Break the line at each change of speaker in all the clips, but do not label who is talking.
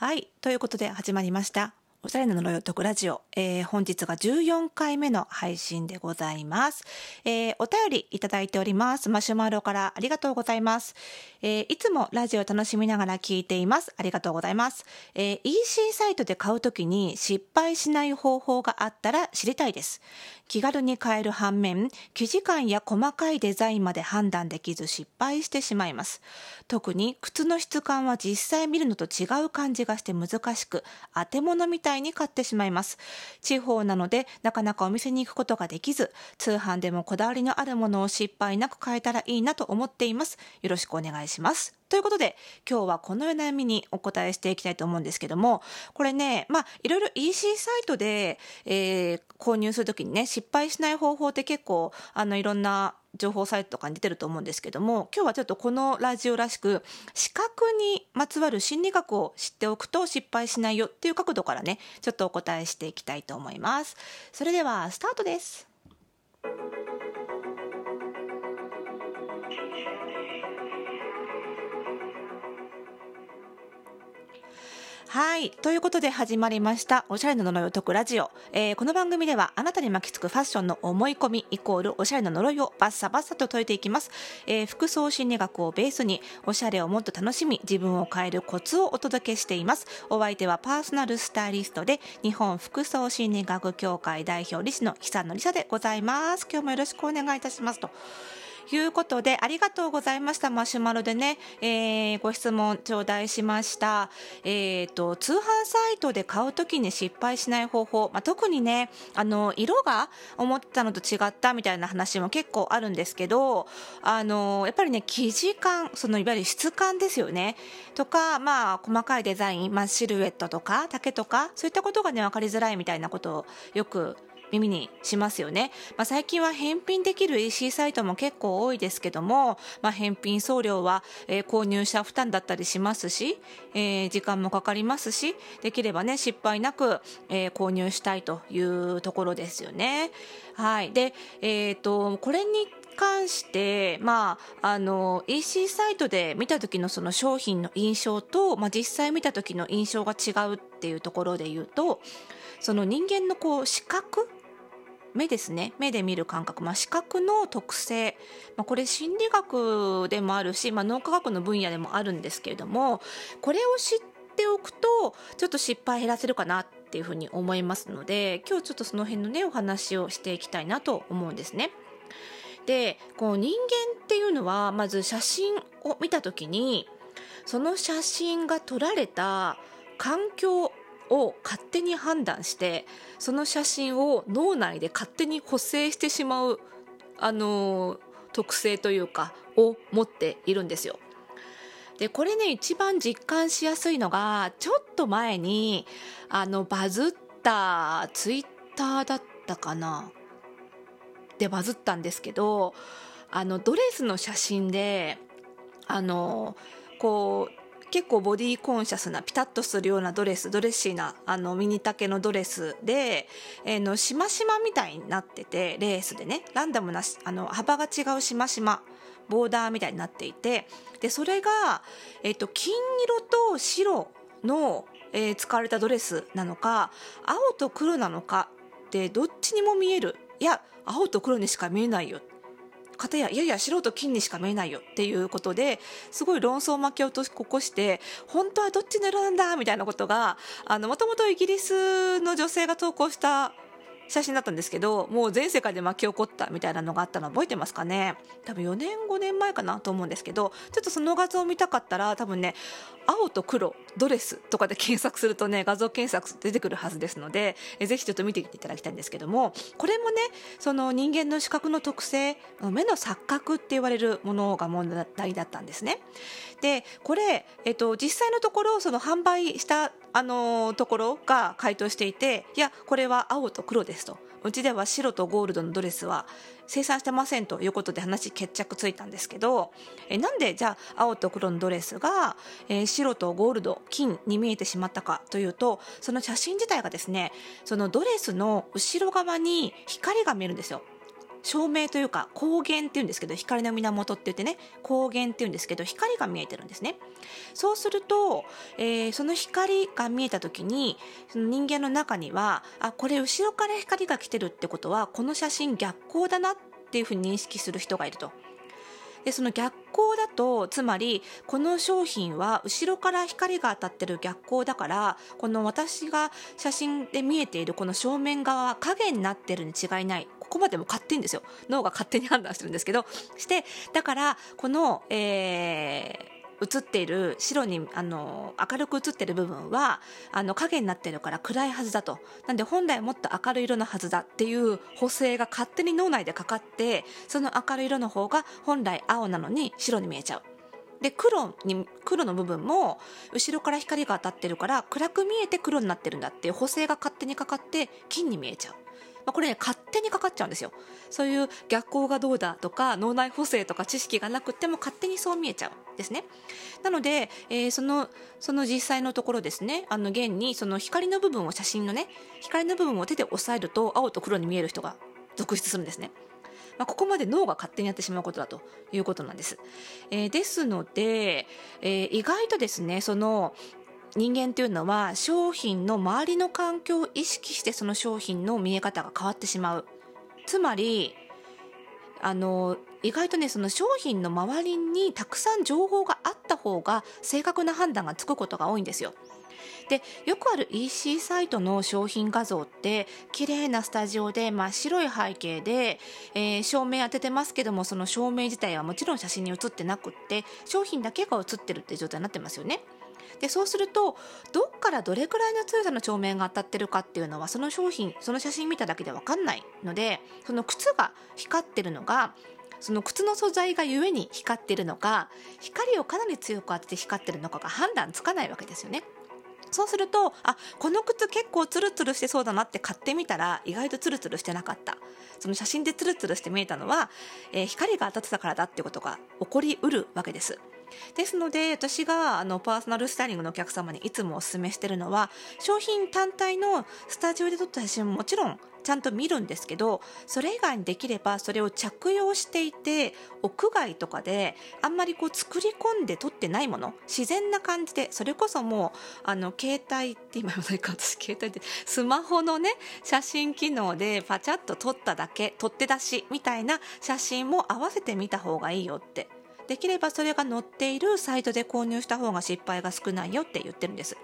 はい。ということで始まりました。おしゃれな呪いを解くラジオ。えー本日が14回目の配信でございます。えーお便りいただいております。マシュマロからありがとうございます。えーいつもラジオ楽しみながら聞いています。ありがとうございます。えー EC サイトで買うときに失敗しない方法があったら知りたいです。気軽に買える反面、生地感や細かいデザインまで判断できず失敗してしまいます。特に靴の質感は実際見るのと違う感じがして難しく、当て物みたいに買ってしまいます。地方なのでなかなかお店に行くことができず、通販でもこだわりのあるものを失敗なく買えたらいいなと思っています。よろしくお願いします。ということで、今日はこのような悩みにお答えしていきたいと思うんですけども、これね、まあ、いろいろ EC サイトで、えー購入するときにね、失敗しない方法って結構、あの、いろんな情報サイトとかに出てると思うんですけども、今日はちょっとこのラジオらしく、視覚にまつわる心理学を知っておくと失敗しないよっていう角度からね、ちょっとお答えしていきたいと思います。それでは、スタートです。はい。ということで始まりました、おしゃれな呪いを解くラジオ。えーこの番組では、あなたに巻きつくファッションの思い込みイコールおしゃれな呪いをバッサバッサと解いていきます。えー服装心理学をベースに、おしゃれをもっと楽しみ、自分を変えるコツをお届けしています。お相手はパーソナルスタイリストで、日本服装心理学協会代表理事の久野理沙でございます。今日もよろしくお願いいたしますと。いうことで、ありがとうございました。マシュマロでね、えーご質問頂戴しました。えっ、と、通販サイトで買うときに失敗しない方法、まあ、特にね、あの、色が思ったのと違ったみたいな話も結構あるんですけど、あの、やっぱりね、生地感、そのいわゆる質感ですよね。とか、まあ、細かいデザイン、まあ、シルエットとか、丈とか、そういったことがね、わかりづらいみたいなことをよく耳にしますよね、まあ、最近は返品できる EC サイトも結構多いですけども、まあ、返品送料は、えー購入者負担だったりしますし、えー時間もかかりますしできればね失敗なく、えー購入したいというところですよね。はい、で、えー、とこれに関して、まあ、あの EC サイトで見た時のその商品の印象と、まあ、実際見た時の印象が違うっていうところで言うとその人間のこう視覚目ですね。目で見る感覚、まあ、視覚の特性、まあ、これ心理学でもあるし、まあ、脳科学の分野でもあるんですけれどもこれを知っておくとちょっと失敗減らせるかなっていうふうに思いますので今日ちょっとその辺のねお話をしていきたいなと思うんですね。でこう人間っていうのはまず写真を見た時にその写真が撮られた環境を勝手に判断してその写真を脳内で勝手に補正してしまうあの特性というかを持っているんですよ。でこれね一番実感しやすいのがちょっと前にあのバズったツイッターだったかなでバズったんですけどあのドレスの写真であのこう結構ボディコンシャスなピタッとするようなドレスドレッシーなあのミニ丈のドレスで、えーのしましまみたいになっててレースでねランダムなあの幅が違うしましまボーダーみたいになっていてでそれが、えっと金色と白の、えー使われたドレスなのか青と黒なのかってどっちにも見える。いや青と黒にしか見えないよ方やいやいや白と金にしか見えないよっていうことですごい論争を巻き起こして本当はどっち狙うんだみたいなことがもともとイギリスの女性が投稿した写真だったんですけどもう全世界で巻き起こったみたいなのがあったの覚えてますかね？多分4年5年前かなと思うんですけどちょっとその画像を見たかったら多分ね青と黒ドレスとかで検索するとね画像検索出てくるはずですのでえぜひちょっと見ていただきたいんですけどもこれもねその人間の視覚の特性目の錯覚って言われるものが問題だったんですね。でこれ、えっと、実際のところその販売したあのところが回答していていやこれは青と黒ですとうちでは白とゴールドのドレスは生産してませんということで話決着ついたんですけどえなんでじゃあ青と黒のドレスが、えー白とゴールド金に見えてしまったかというとその写真自体がですねそのドレスの後ろ側に光が見えるんですよ。照明というか光源っていうんですけど光の源って言ってね光源っていうんですけど光が見えてるんですねそうすると、えー、その光が見えた時にその人間の中にはあこれ後ろから光が来てるってことはこの写真逆光だなっていうふうに認識する人がいると。でその逆光だとつまりこの商品は後ろから光が当たってる逆光だからこの私が写真で見えているこの正面側は影になってるに違いないこまでも勝手にですよ脳が勝手に判断してるんですけどしてだからこの、えー映っている白にあの明るく映ってる部分はあの影になってるから暗いはずだとなんで本来もっと明るい色のはずだっていう補正が勝手に脳内でかかってその明るい色の方が本来青なのに白に見えちゃう。で黒に黒の部分も後ろから光が当たってるから暗く見えて黒になってるんだっていう補正が勝手にかかって金に見えちゃう。あ、これね勝手にかかっちゃうんですよ。そういう逆光がどうだとか脳内補正とか知識がなくても勝手にそう見えちゃうんですね。なので、えー、そのその実際のところですね。あの現にその光の部分を写真のね光の部分を手で押さえると青と黒に見える人が続出するんですね。まあ、ここまで脳が勝手にやってしまうことだということなんです。えー、ですので、えー、意外とですねその人間というのは商品の周りの環境を意識してその商品の見え方が変わってしまうつまりあの意外とねその商品の周りにたくさん情報があった方が正確な判断がつくことが多いんですよ。でよくある EC サイトの商品画像って綺麗なスタジオで真っ白い背景で、えー、照明当ててますけどもその照明自体はもちろん写真に写ってなくって商品だけが写ってるって状態になってますよね。でそうするとどっからどれくらいの強さの帳面が当たってるかっていうのはその商品その写真見ただけで分かんないのでその靴が光ってるのがその靴の素材がゆえに光ってるのか光をかなり強く当てて光ってるのかが判断つかないわけですよね。そうするとあこの靴結構ツルツルしてそうだなって買ってみたら意外とツルツルしてなかったその写真でツルツルして見えたのは、えー、光が当たってたからだってことが起こりうるわけですですので私があのパーソナルスタイリングのお客様にいつもお勧めしてるのは商品単体のスタジオで撮った写真ももちろんちゃんと見るんですけどそれ以外にできればそれを着用していて屋外とかであんまりこう作り込んで撮ってないもの自然な感じでそれこそもうあの携帯って今言わないか私携帯でスマホのね写真機能でパチャッと撮っただけ撮って出しみたいな写真も合わせてみた方がいいよってできればそれが載っているサイトで購入した方が失敗が少ないよって言ってるんです。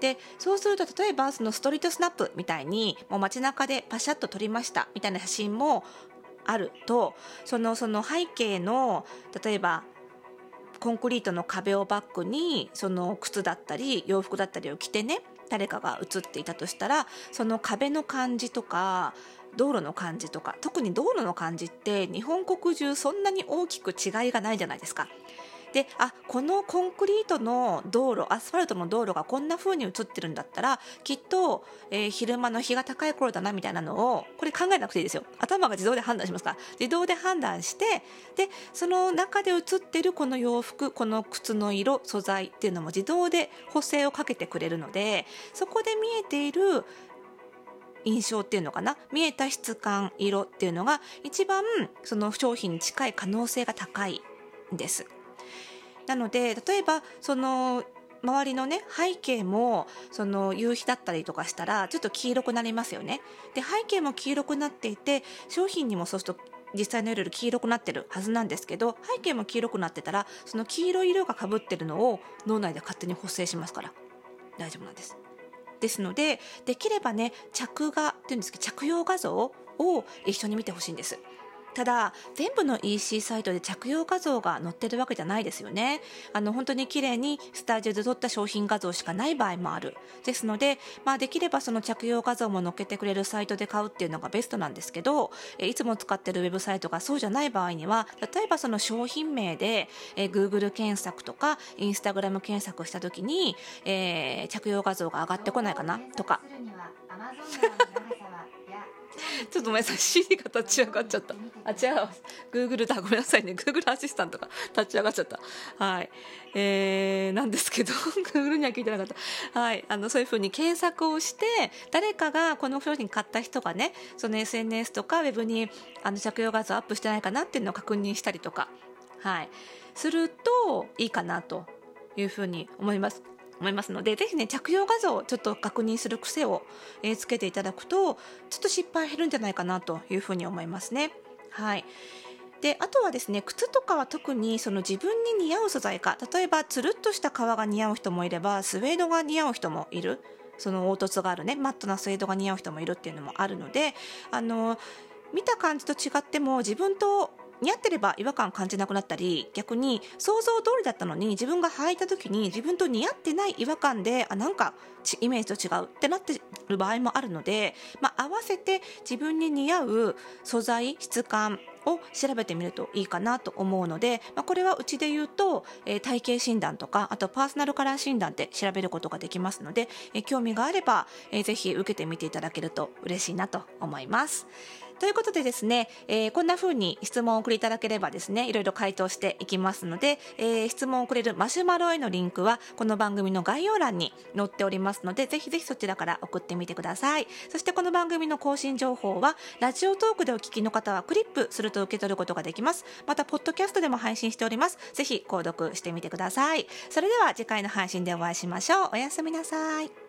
でそうすると例えばそのストリートスナップみたいにもう街中でパシャッと撮りましたみたいな写真もあるとそのその背景の例えばコンクリートの壁をバックにその靴だったり洋服だったりを着てね誰かが写っていたとしたらその壁の感じとか道路の感じとか特に道路の感じって日本国中そんなに大きく違いがないじゃないですか。であこのコンクリートの道路アスファルトの道路がこんな風に映ってるんだったらきっと、えー、昼間の日が高い頃だなみたいなのをこれ考えなくていいですよ頭が自動で判断しますから自動で判断してでその中で映ってるこの洋服この靴の色素材っていうのも自動で補正をかけてくれるのでそこで見えている印象っていうのかな？見えた質感色っていうのが一番その商品に近い可能性が高いんです。なので例えばその周りのね背景もその夕日だったりとかしたらちょっと黄色くなりますよね。で背景も黄色くなっていて商品にもそうすると実際の色より黄色くなってるはずなんですけど背景も黄色くなってたらその黄色い色がかぶってるのを脳内で勝手に補正しますから。大丈夫なんです。ですのでできればね着画っていうんですけど着用画像を一緒に見てほしいんです。ただ全部の EC サイトで着用画像が載ってるわけじゃないですよねあの本当に綺麗にスタジオで撮った商品画像しかない場合もあるですので、まあ、できればその着用画像も載っけてくれるサイトで買うっていうのがベストなんですけどいつも使ってるウェブサイトがそうじゃない場合には例えばその商品名でえ Google 検索とか Instagram 検索した時に、えー、着用画像が上がってこないかなとか。ちょっとごめんなさい CD が立ち上がっちゃった。あ違う Google だ。ごめんなさいね。Google アシスタントが立ち上がっちゃった。はい。えー、なんですけど。Google には聞いてなかった。はい。あのそういうふうに検索をして誰かがこの商品買った人がねその SNS とかウェブにあの着用画像アップしてないかなっていうのを確認したりとか。はい。するといいかなというふうに思います。思いますのでぜひね着用画像をちょっと確認する癖を、えー、つけていただくとちょっと失敗減るんじゃないかなというふうに思いますね。はいであとはですね靴とかは特にその自分に似合う素材か例えばつるっとした革が似合う人もいればスウェードが似合う人もいるその凹凸があるねマットなスウェードが似合う人もいるっていうのもあるのであの見た感じと違っても自分と似合ってれば違和感感じなくなったり逆に想像通りだったのに自分が履いた時に自分と似合ってない違和感であなんかイメージと違うってなってる場合もあるので、まあ、合わせて自分に似合う素材質感を調べてみるといいかなと思うので、まあ、これはうちで言うと、えー、体型診断とかあとパーソナルカラー診断って調べることができますので、えー、興味があれば、えー、ぜひ受けてみていただけると嬉しいなと思います。ということでですね、えー、こんな風に質問を送りいただければですね、いろいろ回答していきますので、えー、質問をくれるマシュマロへのリンクは、この番組の概要欄に載っておりますので、ぜひぜひそちらから送ってみてください。そしてこの番組の更新情報は、ラジオトークでお聞きの方はクリップすると受け取ることができます。また、ポッドキャストでも配信しております。ぜひ購読してみてください。それでは次回の配信でお会いしましょう。おやすみなさい。